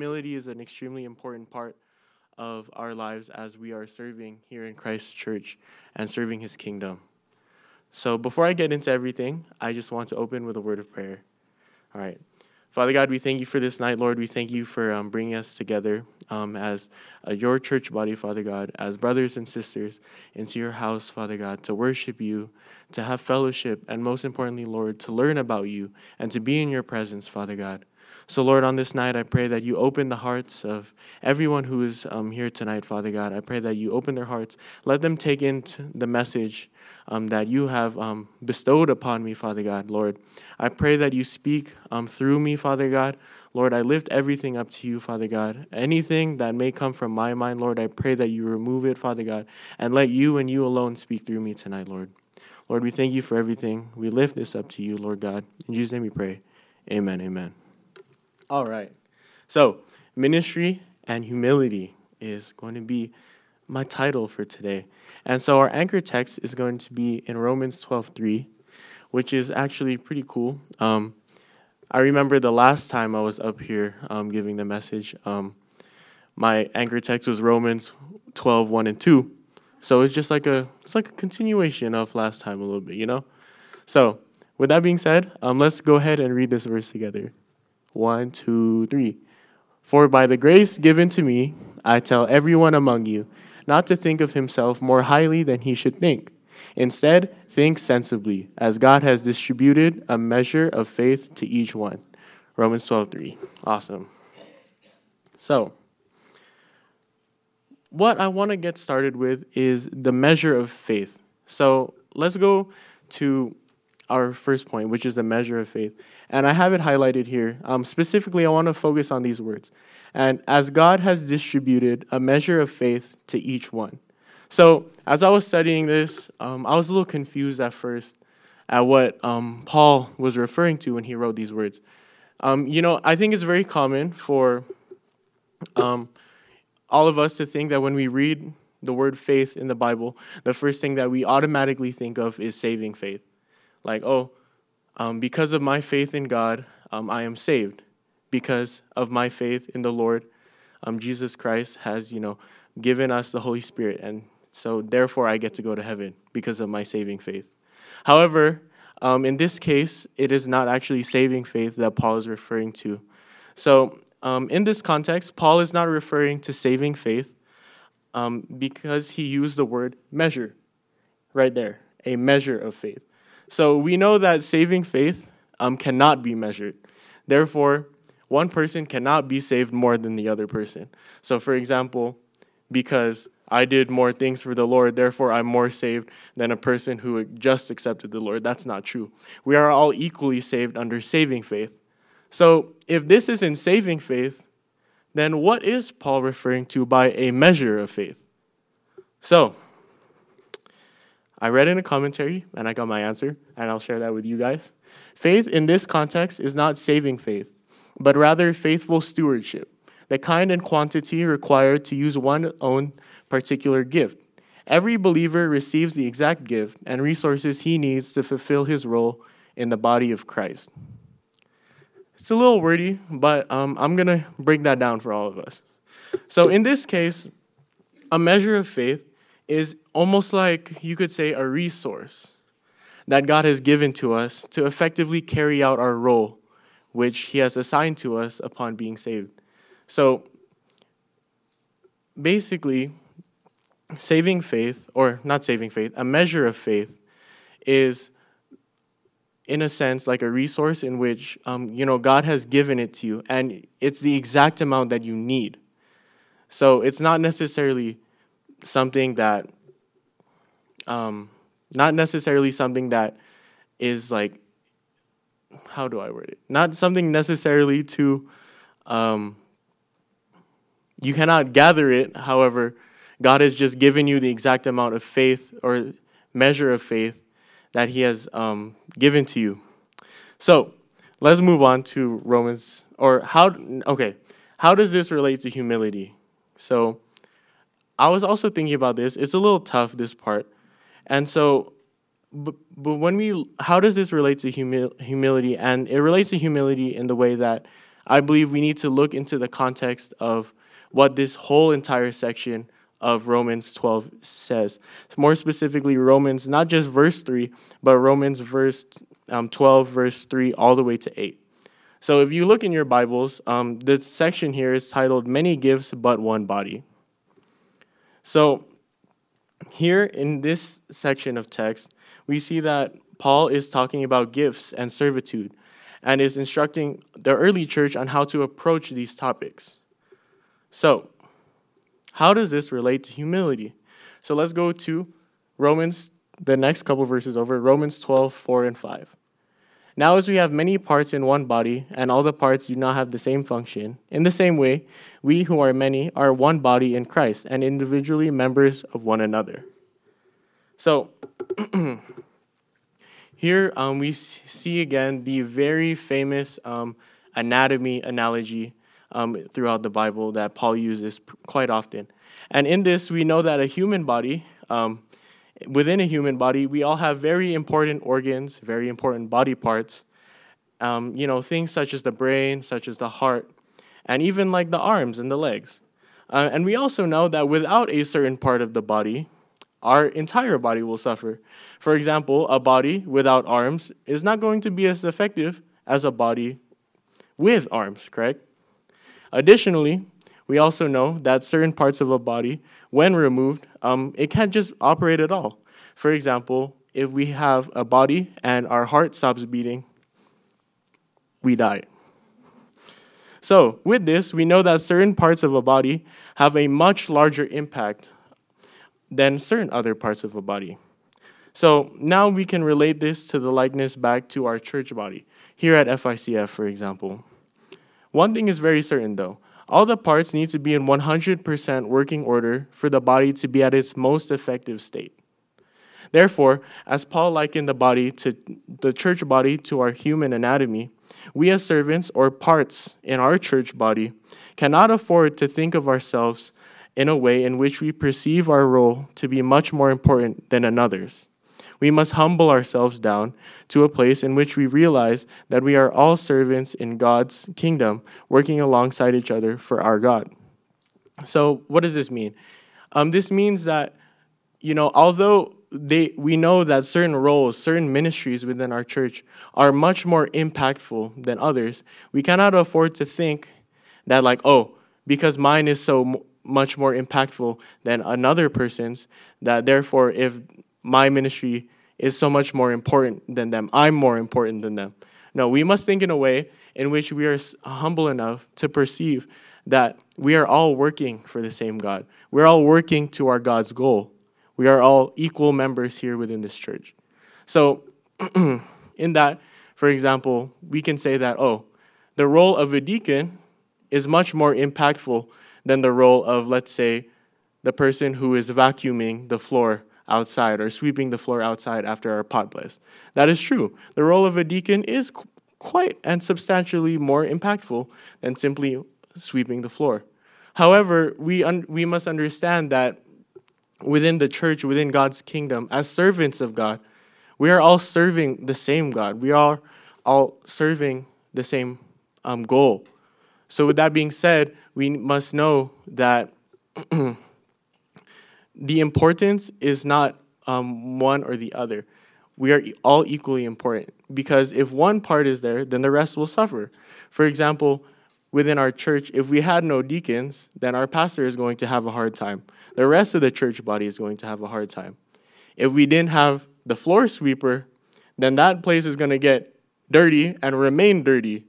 Humility is an extremely important part of our lives as we are serving here in Christ's church and serving his kingdom. So before I get into everything, I just want to open with a word of prayer. All right. Father God, we thank you for this night, Lord. We thank you for um, bringing us together um, as uh, your church body, Father God, as brothers and sisters into your house, Father God, to worship you, to have fellowship, and most importantly, Lord, to learn about you and to be in your presence, Father God. So, Lord, on this night, I pray that you open the hearts of everyone who is um, here tonight, Father God. I pray that you open their hearts. Let them take in the message um, that you have um, bestowed upon me, Father God, Lord. I pray that you speak um, through me, Father God. Lord, I lift everything up to you, Father God. Anything that may come from my mind, Lord, I pray that you remove it, Father God, and let you and you alone speak through me tonight, Lord. Lord, we thank you for everything. We lift this up to you, Lord God. In Jesus' name we pray. Amen. Amen. All right. So, ministry and humility is going to be my title for today. And so our anchor text is going to be in Romans 12:3, which is actually pretty cool. Um, I remember the last time I was up here um, giving the message, um, my anchor text was Romans 12, 1 and 2. So it's just like a it's like a continuation of last time a little bit, you know? So with that being said, um, let's go ahead and read this verse together. One, two, three. For by the grace given to me, I tell everyone among you not to think of himself more highly than he should think. Instead, think sensibly, as God has distributed a measure of faith to each one. Romans 12:3. Awesome. So, what I want to get started with is the measure of faith. So, let's go to our first point, which is the measure of faith. And I have it highlighted here. Um, specifically, I want to focus on these words. And as God has distributed a measure of faith to each one. So, as I was studying this, um, I was a little confused at first at what um, Paul was referring to when he wrote these words. Um, you know, I think it's very common for um, all of us to think that when we read the word faith in the Bible, the first thing that we automatically think of is saving faith like, oh, um, because of my faith in God, um, I am saved. Because of my faith in the Lord, um, Jesus Christ has, you know, given us the Holy Spirit, and so therefore I get to go to heaven because of my saving faith. However, um, in this case, it is not actually saving faith that Paul is referring to. So, um, in this context, Paul is not referring to saving faith um, because he used the word measure right there, a measure of faith. So we know that saving faith um, cannot be measured. Therefore, one person cannot be saved more than the other person. So, for example, because I did more things for the Lord, therefore I'm more saved than a person who just accepted the Lord. That's not true. We are all equally saved under saving faith. So, if this is in saving faith, then what is Paul referring to by a measure of faith? So, I read in a commentary and I got my answer, and I'll share that with you guys. Faith in this context is not saving faith, but rather faithful stewardship, the kind and quantity required to use one's own particular gift. Every believer receives the exact gift and resources he needs to fulfill his role in the body of Christ. It's a little wordy, but um, I'm going to break that down for all of us. So, in this case, a measure of faith is almost like you could say a resource that God has given to us to effectively carry out our role, which He has assigned to us upon being saved. So basically, saving faith, or not saving faith, a measure of faith is in a sense like a resource in which um, you know god has given it to you and it's the exact amount that you need so it's not necessarily something that, um, not necessarily something that is like, how do I word it? Not something necessarily to, um, you cannot gather it. However, God has just given you the exact amount of faith or measure of faith that He has um, given to you. So let's move on to Romans, or how, okay, how does this relate to humility? So, I was also thinking about this. It's a little tough, this part. And so, but, but when we, how does this relate to humi- humility? And it relates to humility in the way that I believe we need to look into the context of what this whole entire section of Romans 12 says. More specifically, Romans, not just verse 3, but Romans verse um, 12, verse 3, all the way to 8. So if you look in your Bibles, um, this section here is titled Many Gifts But One Body. So here in this section of text, we see that Paul is talking about gifts and servitude and is instructing the early church on how to approach these topics. So, how does this relate to humility? So let's go to Romans, the next couple verses over, Romans 12, 4 and 5. Now, as we have many parts in one body, and all the parts do not have the same function, in the same way, we who are many are one body in Christ, and individually members of one another. So, here um, we see again the very famous um, anatomy analogy um, throughout the Bible that Paul uses quite often. And in this, we know that a human body, um, within a human body, we all have very important organs, very important body parts. Um, you know, things such as the brain, such as the heart, and even like the arms and the legs. Uh, and we also know that without a certain part of the body, our entire body will suffer. For example, a body without arms is not going to be as effective as a body with arms, correct? Additionally, we also know that certain parts of a body, when removed, um, it can't just operate at all. For example, if we have a body and our heart stops beating, we die. So, with this, we know that certain parts of a body have a much larger impact than certain other parts of a body. So, now we can relate this to the likeness back to our church body, here at FICF, for example. One thing is very certain though all the parts need to be in 100% working order for the body to be at its most effective state. Therefore, as Paul likened the body to the church body to our human anatomy, we as servants or parts in our church body cannot afford to think of ourselves in a way in which we perceive our role to be much more important than another's we must humble ourselves down to a place in which we realize that we are all servants in God's kingdom, working alongside each other for our God. So, what does this mean? Um, this means that, you know, although they, we know that certain roles, certain ministries within our church are much more impactful than others, we cannot afford to think that, like, oh, because mine is so much more impactful than another person's, that therefore, if my ministry is so much more important than them. I'm more important than them. No, we must think in a way in which we are humble enough to perceive that we are all working for the same God. We're all working to our God's goal. We are all equal members here within this church. So, in that, for example, we can say that, oh, the role of a deacon is much more impactful than the role of, let's say, the person who is vacuuming the floor outside or sweeping the floor outside after our pot bless. That is true. The role of a deacon is qu- quite and substantially more impactful than simply sweeping the floor. However, we, un- we must understand that within the church, within God's kingdom, as servants of God, we are all serving the same God. We are all serving the same um, goal. So, with that being said, we must know that the importance is not um, one or the other. We are all equally important because if one part is there, then the rest will suffer. For example, within our church, if we had no deacons, then our pastor is going to have a hard time. The rest of the church body is going to have a hard time. If we didn't have the floor sweeper, then that place is going to get dirty and remain dirty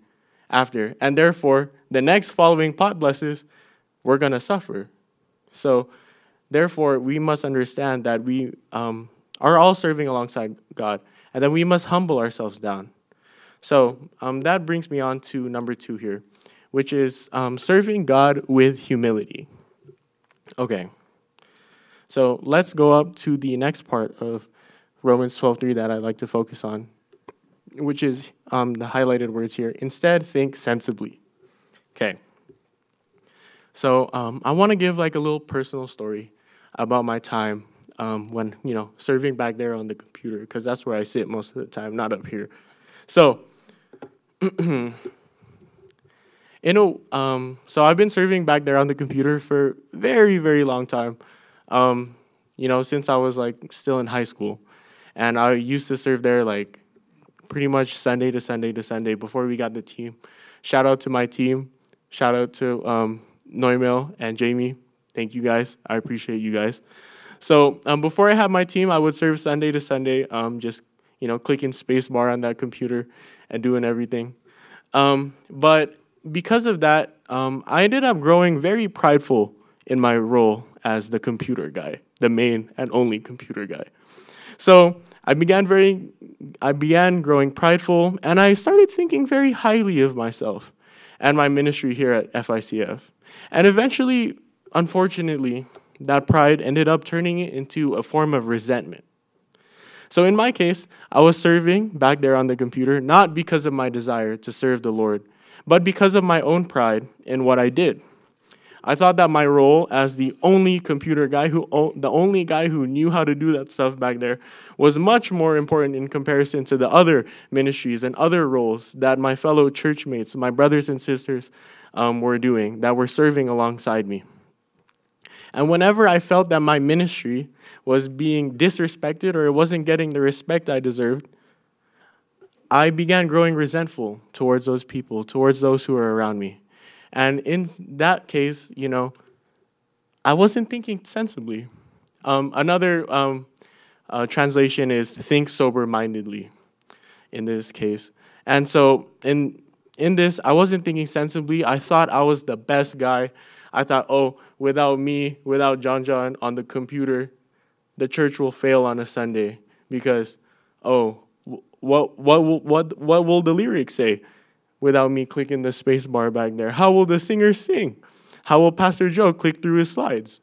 after. And therefore, the next following pot blesses, we're going to suffer. So, Therefore, we must understand that we um, are all serving alongside God and that we must humble ourselves down. So um, that brings me on to number two here, which is um, serving God with humility. Okay. So let's go up to the next part of Romans 12:3 that I'd like to focus on, which is um, the highlighted words here. Instead, think sensibly. Okay. So um, I want to give like a little personal story about my time um, when you know serving back there on the computer because that's where I sit most of the time, not up here. So you know, um, so I've been serving back there on the computer for very, very long time. Um, you know, since I was like still in high school, and I used to serve there like pretty much Sunday to Sunday to Sunday before we got the team. Shout out to my team. Shout out to um, Noemel and Jamie. Thank you guys. I appreciate you guys. So um, before I had my team, I would serve Sunday to Sunday, um, just you know, clicking spacebar on that computer and doing everything. Um, but because of that, um, I ended up growing very prideful in my role as the computer guy, the main and only computer guy. So I began very, I began growing prideful, and I started thinking very highly of myself and my ministry here at FICF. And eventually, unfortunately, that pride ended up turning it into a form of resentment. So in my case, I was serving back there on the computer not because of my desire to serve the Lord, but because of my own pride in what I did. I thought that my role as the only computer guy who the only guy who knew how to do that stuff back there was much more important in comparison to the other ministries and other roles that my fellow churchmates, my brothers and sisters, um, were doing that were serving alongside me. And whenever I felt that my ministry was being disrespected or it wasn't getting the respect I deserved, I began growing resentful towards those people, towards those who were around me. And in that case, you know, I wasn't thinking sensibly. Um, another um, uh, translation is think sober mindedly in this case. And so in in this, I wasn't thinking sensibly. I thought I was the best guy. I thought, oh, without me, without John John on the computer, the church will fail on a Sunday because, oh, what what what what will the lyrics say without me clicking the space bar back there? How will the singer sing? How will Pastor Joe click through his slides?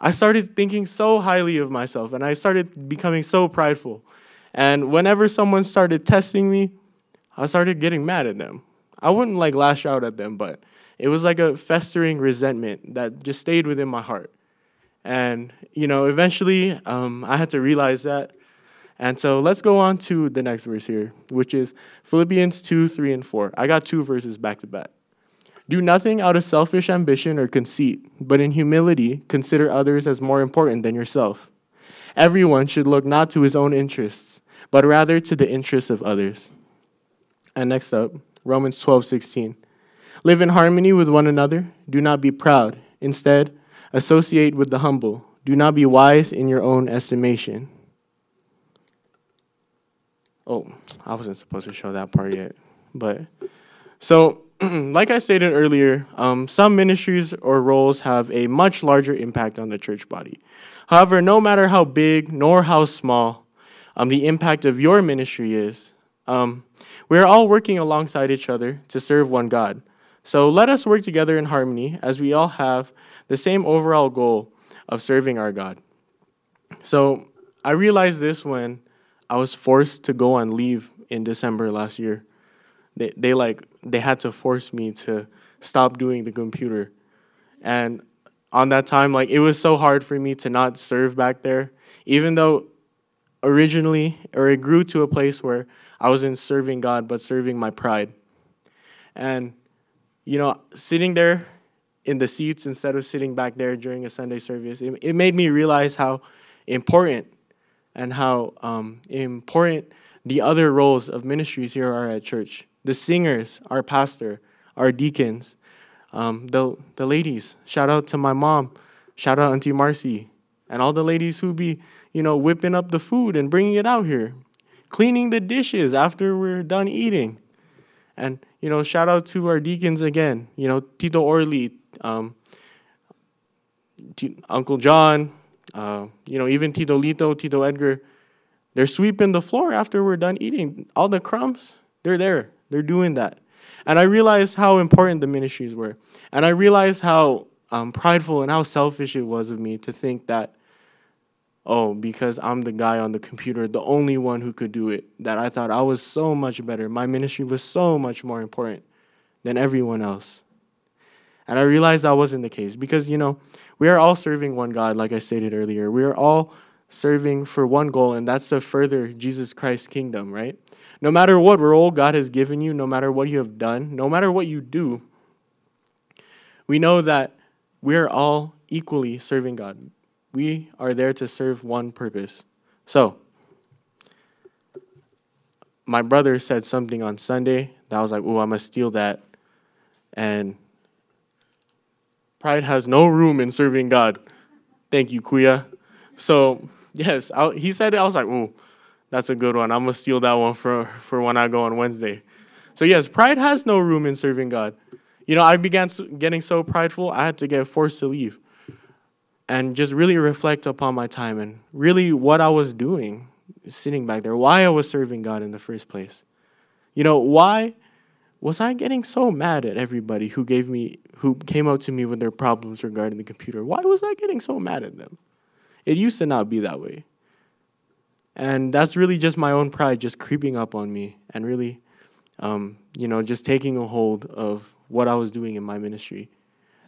I started thinking so highly of myself and I started becoming so prideful. And whenever someone started testing me, I started getting mad at them. I wouldn't like lash out at them, but it was like a festering resentment that just stayed within my heart. And, you know, eventually um, I had to realize that and so let's go on to the next verse here, which is Philippians 2, 3, and 4. I got two verses back to back. Do nothing out of selfish ambition or conceit, but in humility consider others as more important than yourself. Everyone should look not to his own interests, but rather to the interests of others. And next up, Romans 12, 16. Live in harmony with one another. Do not be proud. Instead, associate with the humble. Do not be wise in your own estimation. Oh, I wasn't supposed to show that part yet. But so, like I stated earlier, um, some ministries or roles have a much larger impact on the church body. However, no matter how big nor how small um, the impact of your ministry is, um, we are all working alongside each other to serve one God. So let us work together in harmony as we all have the same overall goal of serving our God. So I realized this when I was forced to go on leave in December last year. They they like they had to force me to stop doing the computer. And on that time like it was so hard for me to not serve back there even though originally or it grew to a place where I wasn't serving God but serving my pride. And you know, sitting there in the seats instead of sitting back there during a Sunday service, it, it made me realize how important and how um, important the other roles of ministries here are at church. The singers, our pastor, our deacons, um, the, the ladies. Shout out to my mom. Shout out Auntie Marcy. And all the ladies who be, you know, whipping up the food and bringing it out here. Cleaning the dishes after we're done eating. And, you know, shout out to our deacons again. You know, Tito Orly, um, T- Uncle John, uh, you know, even Tito Lito, Tito Edgar, they're sweeping the floor after we're done eating. All the crumbs, they're there. They're doing that. And I realized how important the ministries were. And I realized how um, prideful and how selfish it was of me to think that, oh, because I'm the guy on the computer, the only one who could do it, that I thought I was so much better. My ministry was so much more important than everyone else. And I realized that wasn't the case because, you know, we are all serving one God, like I stated earlier. We are all serving for one goal, and that's to further Jesus Christ's kingdom, right? No matter what role God has given you, no matter what you have done, no matter what you do, we know that we're all equally serving God. We are there to serve one purpose. So, my brother said something on Sunday that I was like, oh, I'm to steal that. And pride has no room in serving God. Thank you, Kuya. So, yes, I, he said it. I was like, oh, that's a good one. I'm to steal that one for, for when I go on Wednesday. So, yes, pride has no room in serving God. You know, I began getting so prideful, I had to get forced to leave and just really reflect upon my time and really what I was doing sitting back there, why I was serving God in the first place. You know, why was I getting so mad at everybody who gave me who came up to me with their problems regarding the computer? Why was I getting so mad at them? It used to not be that way. And that's really just my own pride just creeping up on me and really um, you know, just taking a hold of what I was doing in my ministry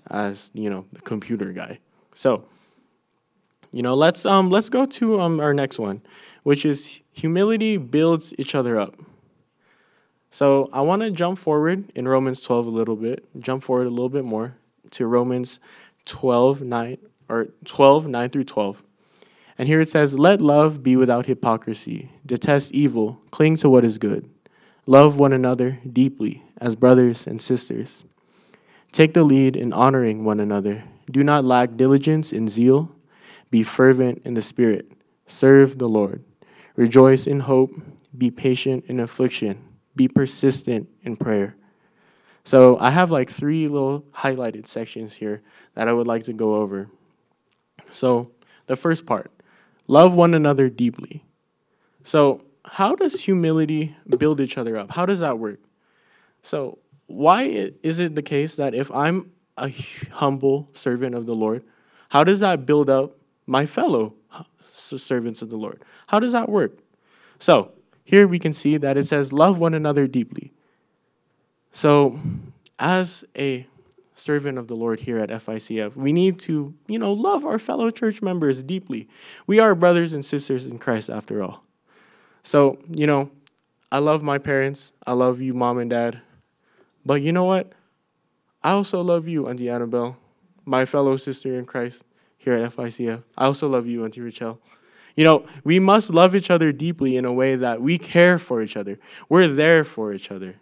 as, you know, the computer guy. So, you know, let's um let's go to um our next one, which is humility builds each other up. So I want to jump forward in Romans 12 a little bit, jump forward a little bit more to Romans 12, 9, or 12, 9 through 12. And here it says, Let love be without hypocrisy, detest evil, cling to what is good, love one another deeply as brothers and sisters. Take the lead in honoring one another do not lack diligence and zeal. Be fervent in the Spirit. Serve the Lord. Rejoice in hope. Be patient in affliction. Be persistent in prayer. So I have like three little highlighted sections here that I would like to go over. So the first part love one another deeply. So, how does humility build each other up? How does that work? So, why is it the case that if I'm a humble servant of the Lord, how does that build up my fellow servants of the Lord? How does that work? So, here we can see that it says, Love one another deeply. So, as a servant of the Lord here at FICF, we need to, you know, love our fellow church members deeply. We are brothers and sisters in Christ after all. So, you know, I love my parents. I love you, mom and dad. But you know what? I also love you, Auntie Annabelle, my fellow sister in Christ here at FICF. I also love you, Auntie Rachel. You know, we must love each other deeply in a way that we care for each other. We're there for each other.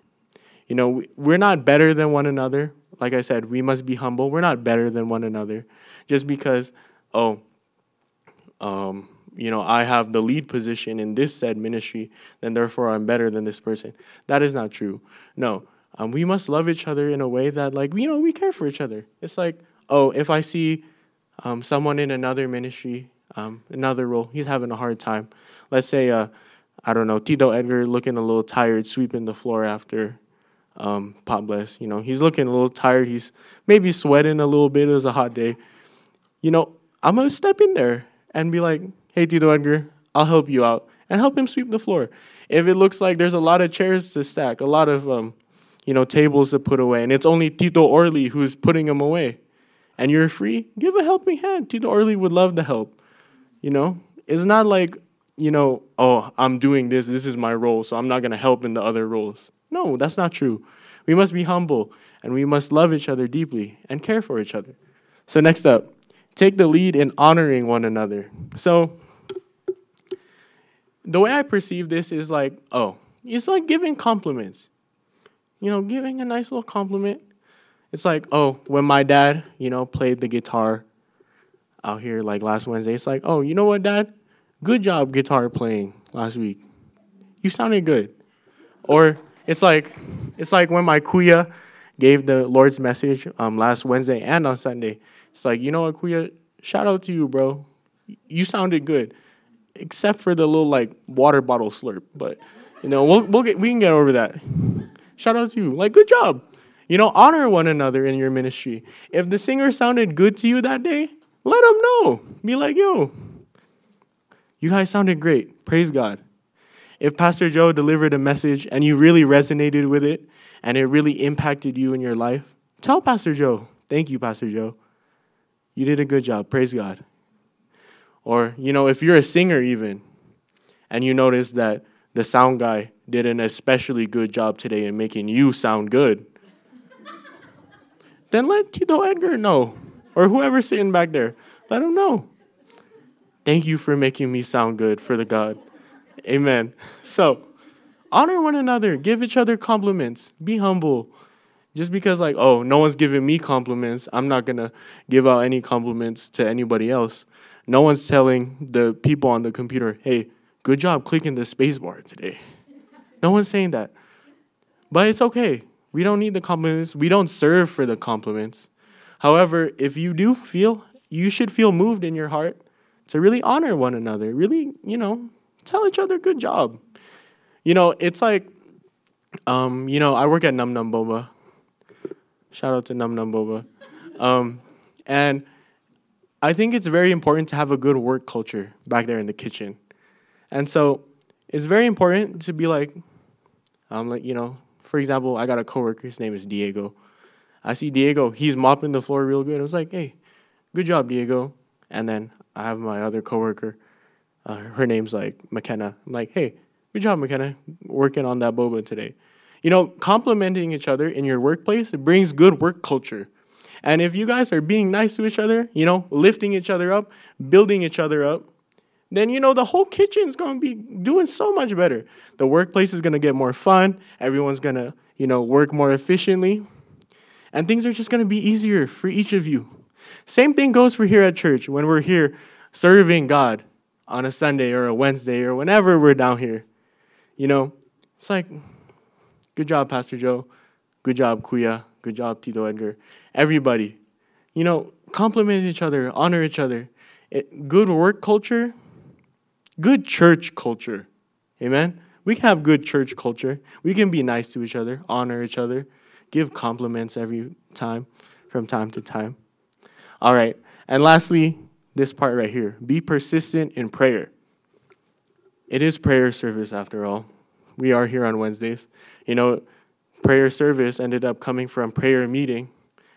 You know, we're not better than one another. Like I said, we must be humble. We're not better than one another just because, oh, um, you know, I have the lead position in this said ministry, then therefore I'm better than this person. That is not true. No, um, we must love each other in a way that, like, you know, we care for each other. It's like, oh, if I see um, someone in another ministry, um, another role, he's having a hard time. Let's say, uh, I don't know, Tito Edgar looking a little tired, sweeping the floor after um, Pot Bless. You know, he's looking a little tired. He's maybe sweating a little bit. It was a hot day. You know, I'm going to step in there and be like, hey, Tito Edgar, I'll help you out and help him sweep the floor. If it looks like there's a lot of chairs to stack, a lot of um, you know, tables to put away, and it's only Tito Orly who's putting them away, and you're free, give a helping hand. Tito Orly would love to help. You know, it's not like, you know, oh, I'm doing this, this is my role, so I'm not going to help in the other roles. No, that's not true. We must be humble, and we must love each other deeply and care for each other. So, next up, take the lead in honoring one another. So, the way I perceive this is like, oh, it's like giving compliments you know, giving a nice little compliment. It's like, oh, when my dad, you know, played the guitar out here like last Wednesday, it's like, oh, you know what, dad? Good job guitar playing last week. You sounded good. Or it's like it's like when my kuya gave the Lord's message um, last Wednesday and on Sunday. It's like, you know what, kuya, shout out to you, bro. You sounded good. Except for the little like water bottle slurp, but you know, we'll, we'll get we can get over that. Shout out to you. Like, good job. You know, honor one another in your ministry. If the singer sounded good to you that day, let them know. Be like, yo, you guys sounded great. Praise God. If Pastor Joe delivered a message and you really resonated with it and it really impacted you in your life, tell Pastor Joe, thank you, Pastor Joe. You did a good job. Praise God. Or, you know, if you're a singer even and you notice that the sound guy did an especially good job today in making you sound good. then let Tito Edgar know. Or whoever's sitting back there. Let him know. Thank you for making me sound good for the God. Amen. So, honor one another, give each other compliments, be humble. Just because, like, oh, no one's giving me compliments, I'm not gonna give out any compliments to anybody else. No one's telling the people on the computer, hey, good job clicking the space bar today. No one's saying that. But it's okay. We don't need the compliments. We don't serve for the compliments. However, if you do feel, you should feel moved in your heart to really honor one another, really, you know, tell each other good job. You know, it's like, um, you know, I work at Num Num Boba. Shout out to Num Num Boba. Um, and I think it's very important to have a good work culture back there in the kitchen. And so it's very important to be like, um, like, you know, for example, I got a coworker, his name is Diego. I see Diego, he's mopping the floor real good. I was like, hey, good job, Diego. And then I have my other coworker, uh, her name's like McKenna. I'm like, hey, good job, McKenna, working on that boba today. You know, complimenting each other in your workplace, it brings good work culture. And if you guys are being nice to each other, you know, lifting each other up, building each other up, then you know the whole kitchen's gonna be doing so much better. The workplace is gonna get more fun. Everyone's gonna, you know, work more efficiently. And things are just gonna be easier for each of you. Same thing goes for here at church when we're here serving God on a Sunday or a Wednesday or whenever we're down here. You know, it's like, good job, Pastor Joe. Good job, Kuya. Good job, Tito Edgar. Everybody, you know, compliment each other, honor each other. It, good work culture, good church culture. Amen? We can have good church culture. We can be nice to each other, honor each other, give compliments every time, from time to time. All right. And lastly, this part right here be persistent in prayer. It is prayer service after all. We are here on Wednesdays. You know, prayer service ended up coming from prayer meeting.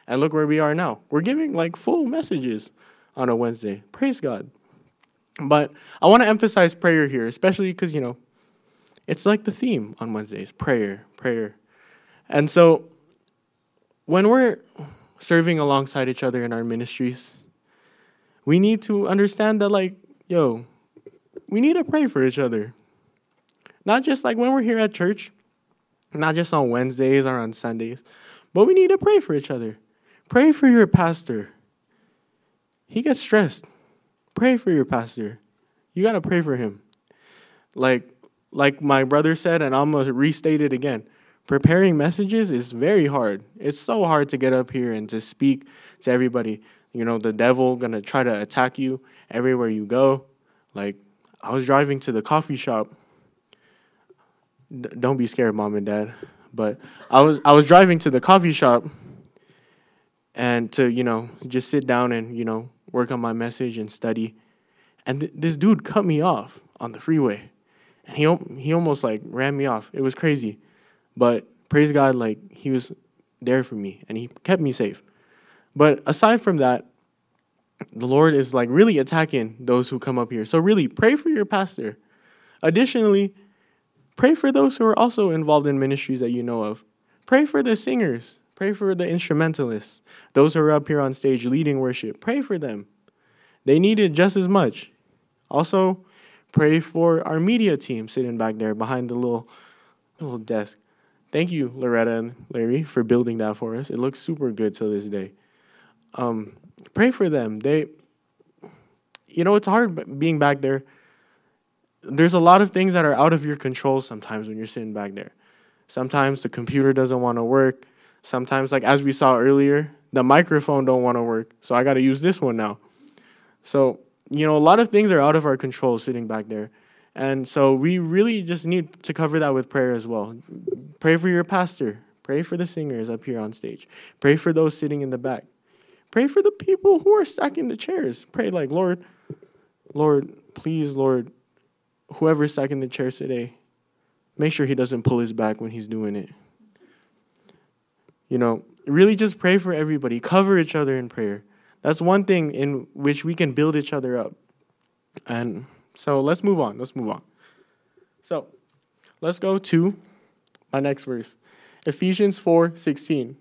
And look where we are now. We're giving like full messages on a Wednesday. Praise God. But I want to emphasize prayer here, especially because, you know, it's like the theme on Wednesdays prayer, prayer. And so when we're serving alongside each other in our ministries, we need to understand that, like, yo, we need to pray for each other. Not just like when we're here at church, not just on Wednesdays or on Sundays, but we need to pray for each other. Pray for your pastor. He gets stressed. Pray for your pastor. You got to pray for him. Like like my brother said and I'm going to restate it again preparing messages is very hard. It's so hard to get up here and to speak to everybody. You know, the devil gonna try to attack you everywhere you go. Like I was driving to the coffee shop. D- don't be scared, mom and dad. But I was I was driving to the coffee shop and to you know just sit down and you know work on my message and study. And th- this dude cut me off on the freeway, and he he almost like ran me off. It was crazy. But praise God, like He was there for me and He kept me safe. But aside from that, the Lord is like really attacking those who come up here. So, really, pray for your pastor. Additionally, pray for those who are also involved in ministries that you know of. Pray for the singers. Pray for the instrumentalists. Those who are up here on stage leading worship. Pray for them. They need it just as much. Also, pray for our media team sitting back there behind the little little desk. Thank you, Loretta and Larry, for building that for us. It looks super good to this day. Um, pray for them. They, you know, it's hard being back there. There's a lot of things that are out of your control sometimes when you're sitting back there. Sometimes the computer doesn't want to work. Sometimes, like as we saw earlier, the microphone don't want to work. So I got to use this one now. So you know, a lot of things are out of our control sitting back there. And so we really just need to cover that with prayer as well. Pray for your pastor. Pray for the singers up here on stage. Pray for those sitting in the back. Pray for the people who are stacking the chairs. Pray like, Lord, Lord, please, Lord, whoever's stacking the chairs today, make sure he doesn't pull his back when he's doing it. You know, really just pray for everybody. Cover each other in prayer. That's one thing in which we can build each other up. And so let's move on. Let's move on. So let's go to my next verse Ephesians 4 16.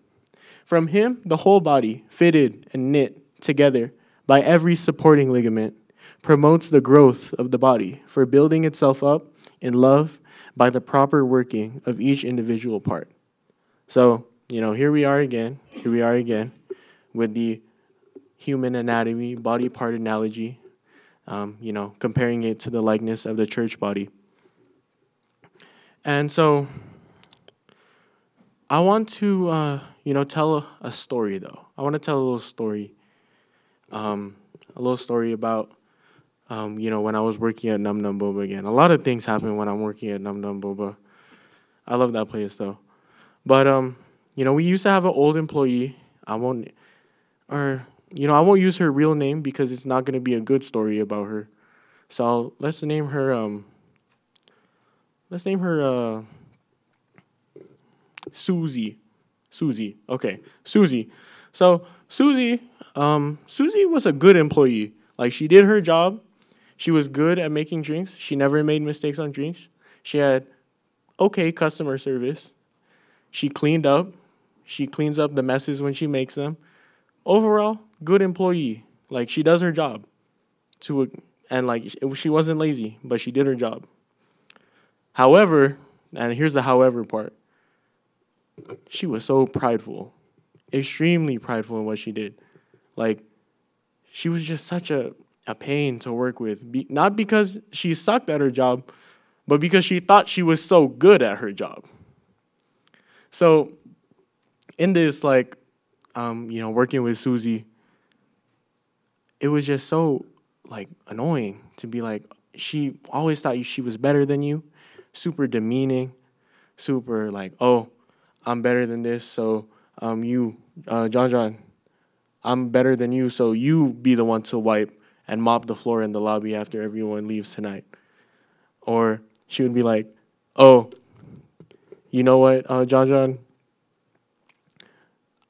From him, the whole body, fitted and knit together by every supporting ligament, promotes the growth of the body for building itself up in love by the proper working of each individual part. So, you know, here we are again. Here we are again with the human anatomy, body part analogy, um, you know, comparing it to the likeness of the church body. And so I want to, uh, you know, tell a, a, story though. I want to tell a little story, um, a little story about, um, you know, when I was working at Num Num Boba again. A lot of things happen when I'm working at Num Num Boba. I love that place though. But um, you know, we used to have an old employee. I won't, or you know, I won't use her real name because it's not gonna be a good story about her. So let's name her um let's name her uh, Susie. Susie. Okay, Susie. So Susie, um, Susie was a good employee. Like she did her job. She was good at making drinks. She never made mistakes on drinks. She had okay customer service. She cleaned up. She cleans up the messes when she makes them. Overall, good employee. Like she does her job. To and like she wasn't lazy, but she did her job. However, and here's the however part she was so prideful, extremely prideful in what she did. Like, she was just such a, a pain to work with. Be, not because she sucked at her job, but because she thought she was so good at her job. So, in this, like, um, you know, working with Susie, it was just so, like, annoying to be like, she always thought she was better than you super demeaning, super like, oh, I'm better than this, so um, you, uh, John John, I'm better than you, so you be the one to wipe and mop the floor in the lobby after everyone leaves tonight. Or she would be like, oh, you know what, uh, John John,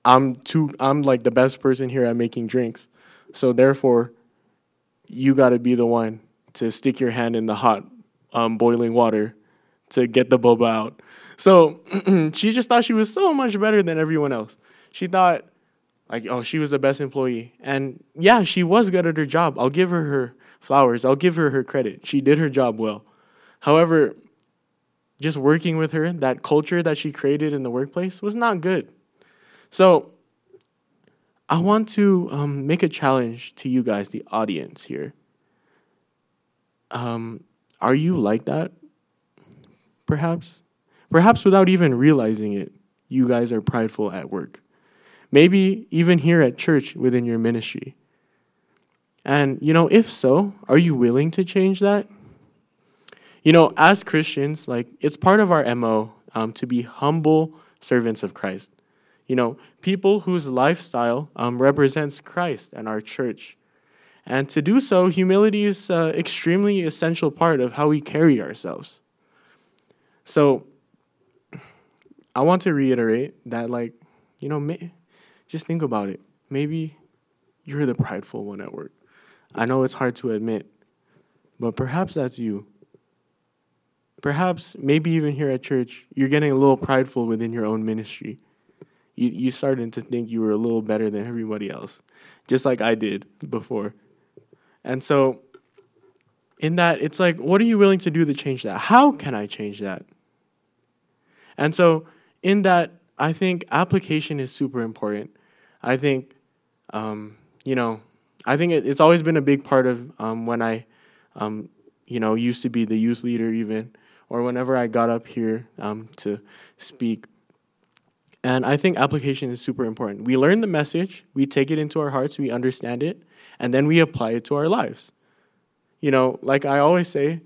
I'm too, I'm like the best person here at making drinks, so therefore, you got to be the one to stick your hand in the hot um, boiling water to get the boba out. So she just thought she was so much better than everyone else. She thought, like, oh, she was the best employee. And yeah, she was good at her job. I'll give her her flowers, I'll give her her credit. She did her job well. However, just working with her, that culture that she created in the workplace was not good. So I want to um, make a challenge to you guys, the audience here. Um, are you like that? perhaps. Perhaps without even realizing it, you guys are prideful at work. Maybe even here at church within your ministry. And, you know, if so, are you willing to change that? You know, as Christians, like, it's part of our MO um, to be humble servants of Christ. You know, people whose lifestyle um, represents Christ and our church. And to do so, humility is an uh, extremely essential part of how we carry ourselves. So I want to reiterate that, like, you know, may, just think about it. Maybe you're the prideful one at work. I know it's hard to admit, but perhaps that's you. Perhaps, maybe even here at church, you're getting a little prideful within your own ministry. You you starting to think you were a little better than everybody else, just like I did before. And so, in that, it's like, what are you willing to do to change that? How can I change that? And so, in that, I think application is super important. I think, um, you know, I think it, it's always been a big part of um, when I, um, you know, used to be the youth leader, even, or whenever I got up here um, to speak. And I think application is super important. We learn the message, we take it into our hearts, we understand it, and then we apply it to our lives. You know, like I always say,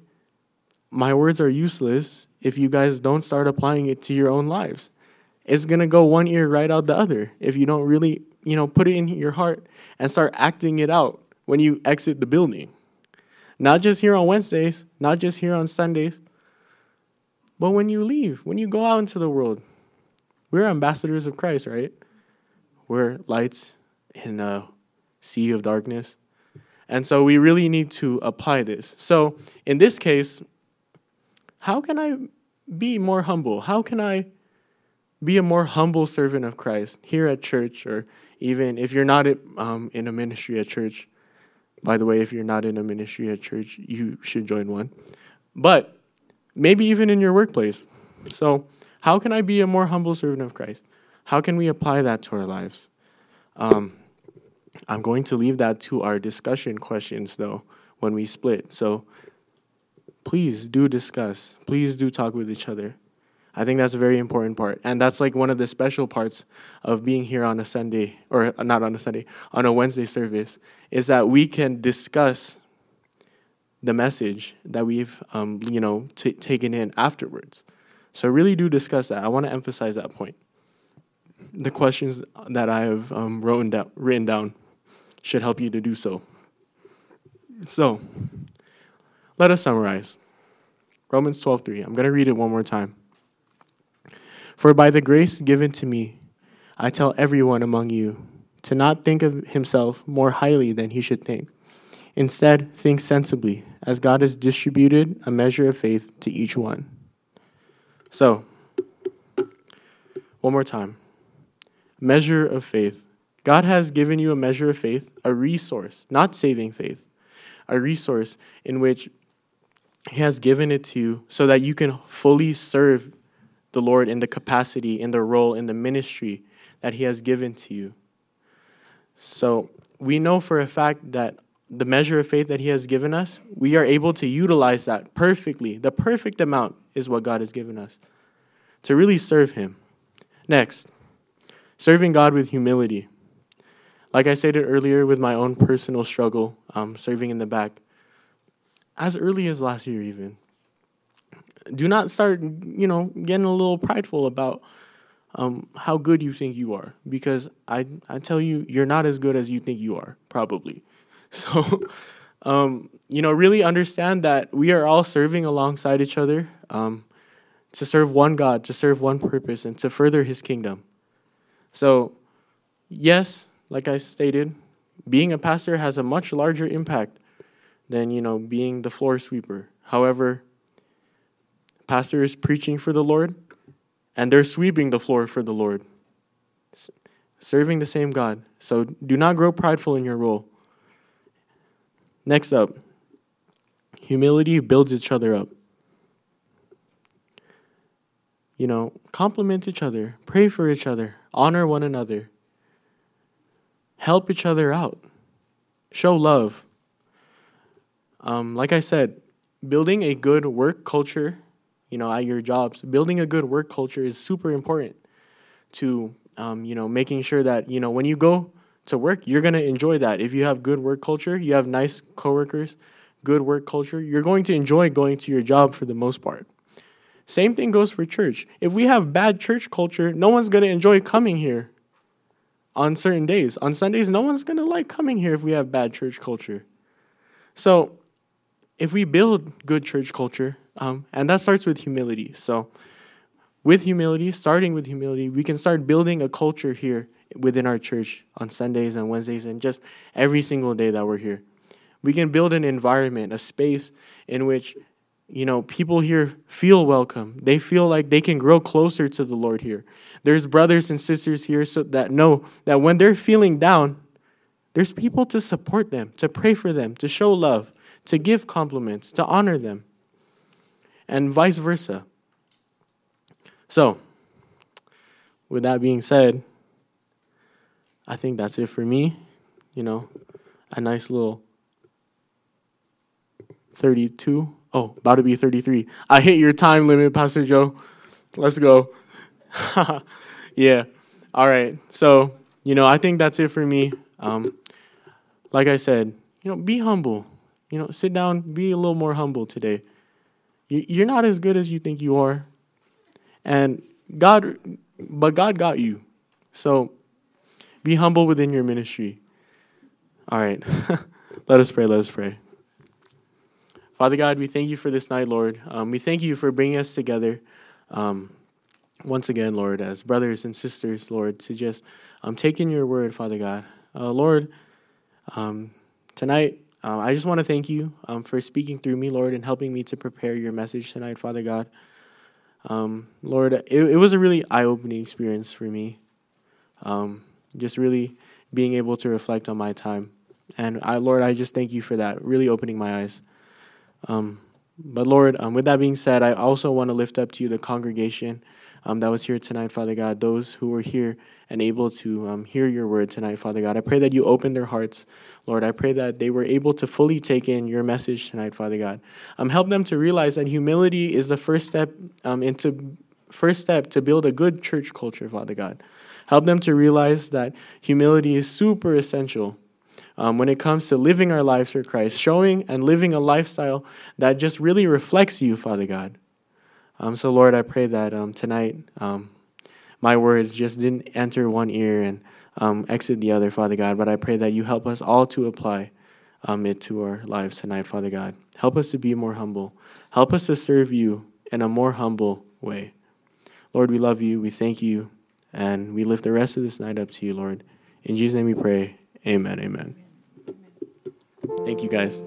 my words are useless if you guys don't start applying it to your own lives. It's going to go one ear right out the other if you don't really, you know, put it in your heart and start acting it out when you exit the building. Not just here on Wednesdays, not just here on Sundays, but when you leave, when you go out into the world. We're ambassadors of Christ, right? We're lights in a sea of darkness. And so we really need to apply this. So in this case, how can I be more humble? How can I be a more humble servant of Christ here at church, or even if you're not um, in a ministry at church. By the way, if you're not in a ministry at church, you should join one. But maybe even in your workplace. So, how can I be a more humble servant of Christ? How can we apply that to our lives? Um, I'm going to leave that to our discussion questions, though, when we split. So, please do discuss. Please do talk with each other. I think that's a very important part. And that's like one of the special parts of being here on a Sunday, or not on a Sunday, on a Wednesday service, is that we can discuss the message that we've, um, you know, t- taken in afterwards. So really do discuss that. I want to emphasize that point. The questions that I have um, written, down, written down should help you to do so. So, let us summarize. Romans 12:3. I'm going to read it one more time. For by the grace given to me, I tell everyone among you to not think of himself more highly than he should think. Instead, think sensibly, as God has distributed a measure of faith to each one. So, one more time. Measure of faith. God has given you a measure of faith, a resource, not saving faith, a resource in which He has given it to you so that you can fully serve the Lord in the capacity, in the role, in the ministry that He has given to you. So we know for a fact that the measure of faith that He has given us, we are able to utilize that perfectly. The perfect amount is what God has given us to really serve Him. Next, serving God with humility. Like I stated earlier, with my own personal struggle, um, serving in the back, as early as last year, even, do not start, you know, getting a little prideful about um, how good you think you are, because I I tell you, you're not as good as you think you are, probably. So, um, you know, really understand that we are all serving alongside each other um, to serve one God, to serve one purpose, and to further His kingdom. So, yes, like I stated, being a pastor has a much larger impact than you know being the floor sweeper. However, pastor is preaching for the Lord, and they're sweeping the floor for the Lord, serving the same God. So do not grow prideful in your role. Next up, humility builds each other up. You know, compliment each other, pray for each other, honor one another, help each other out, show love. Um, like I said, building a good work culture you know, at your jobs. Building a good work culture is super important to, um, you know, making sure that, you know, when you go to work, you're going to enjoy that. If you have good work culture, you have nice coworkers, good work culture, you're going to enjoy going to your job for the most part. Same thing goes for church. If we have bad church culture, no one's going to enjoy coming here on certain days. On Sundays, no one's going to like coming here if we have bad church culture. So, if we build good church culture, um, and that starts with humility. So, with humility, starting with humility, we can start building a culture here within our church on Sundays and Wednesdays and just every single day that we're here. We can build an environment, a space in which you know people here feel welcome. They feel like they can grow closer to the Lord here. There's brothers and sisters here so that know that when they're feeling down, there's people to support them, to pray for them, to show love, to give compliments, to honor them and vice versa. So, with that being said, I think that's it for me. You know, a nice little 32. Oh, about to be 33. I hit your time limit, Pastor Joe. Let's go. yeah. All right. So, you know, I think that's it for me. Um, like I said, you know, be humble. You know, sit down, be a little more humble today. You're not as good as you think you are. And God, but God got you. So be humble within your ministry. All right. let us pray. Let us pray. Father God, we thank you for this night, Lord. Um, we thank you for bringing us together um, once again, Lord, as brothers and sisters, Lord, to just um, take in your word, Father God. Uh, Lord, um, tonight, uh, I just want to thank you um, for speaking through me, Lord, and helping me to prepare your message tonight, Father God. Um, Lord, it, it was a really eye opening experience for me. Um, just really being able to reflect on my time. And I, Lord, I just thank you for that, really opening my eyes. Um, but Lord, um, with that being said, I also want to lift up to you the congregation um, that was here tonight, Father God, those who were here and able to um, hear your word tonight, Father God. I pray that you open their hearts, Lord. I pray that they were able to fully take in your message tonight, Father God. Um, help them to realize that humility is the first step um, into first step to build a good church culture, Father God. Help them to realize that humility is super essential um, when it comes to living our lives for Christ, showing and living a lifestyle that just really reflects you, Father God. Um, so, Lord, I pray that um, tonight um, my words just didn't enter one ear and um, exit the other, Father God, but I pray that you help us all to apply um, it to our lives tonight, Father God. Help us to be more humble. Help us to serve you in a more humble way. Lord, we love you. We thank you. And we lift the rest of this night up to you, Lord. In Jesus' name we pray. Amen. Amen. Thank you, guys.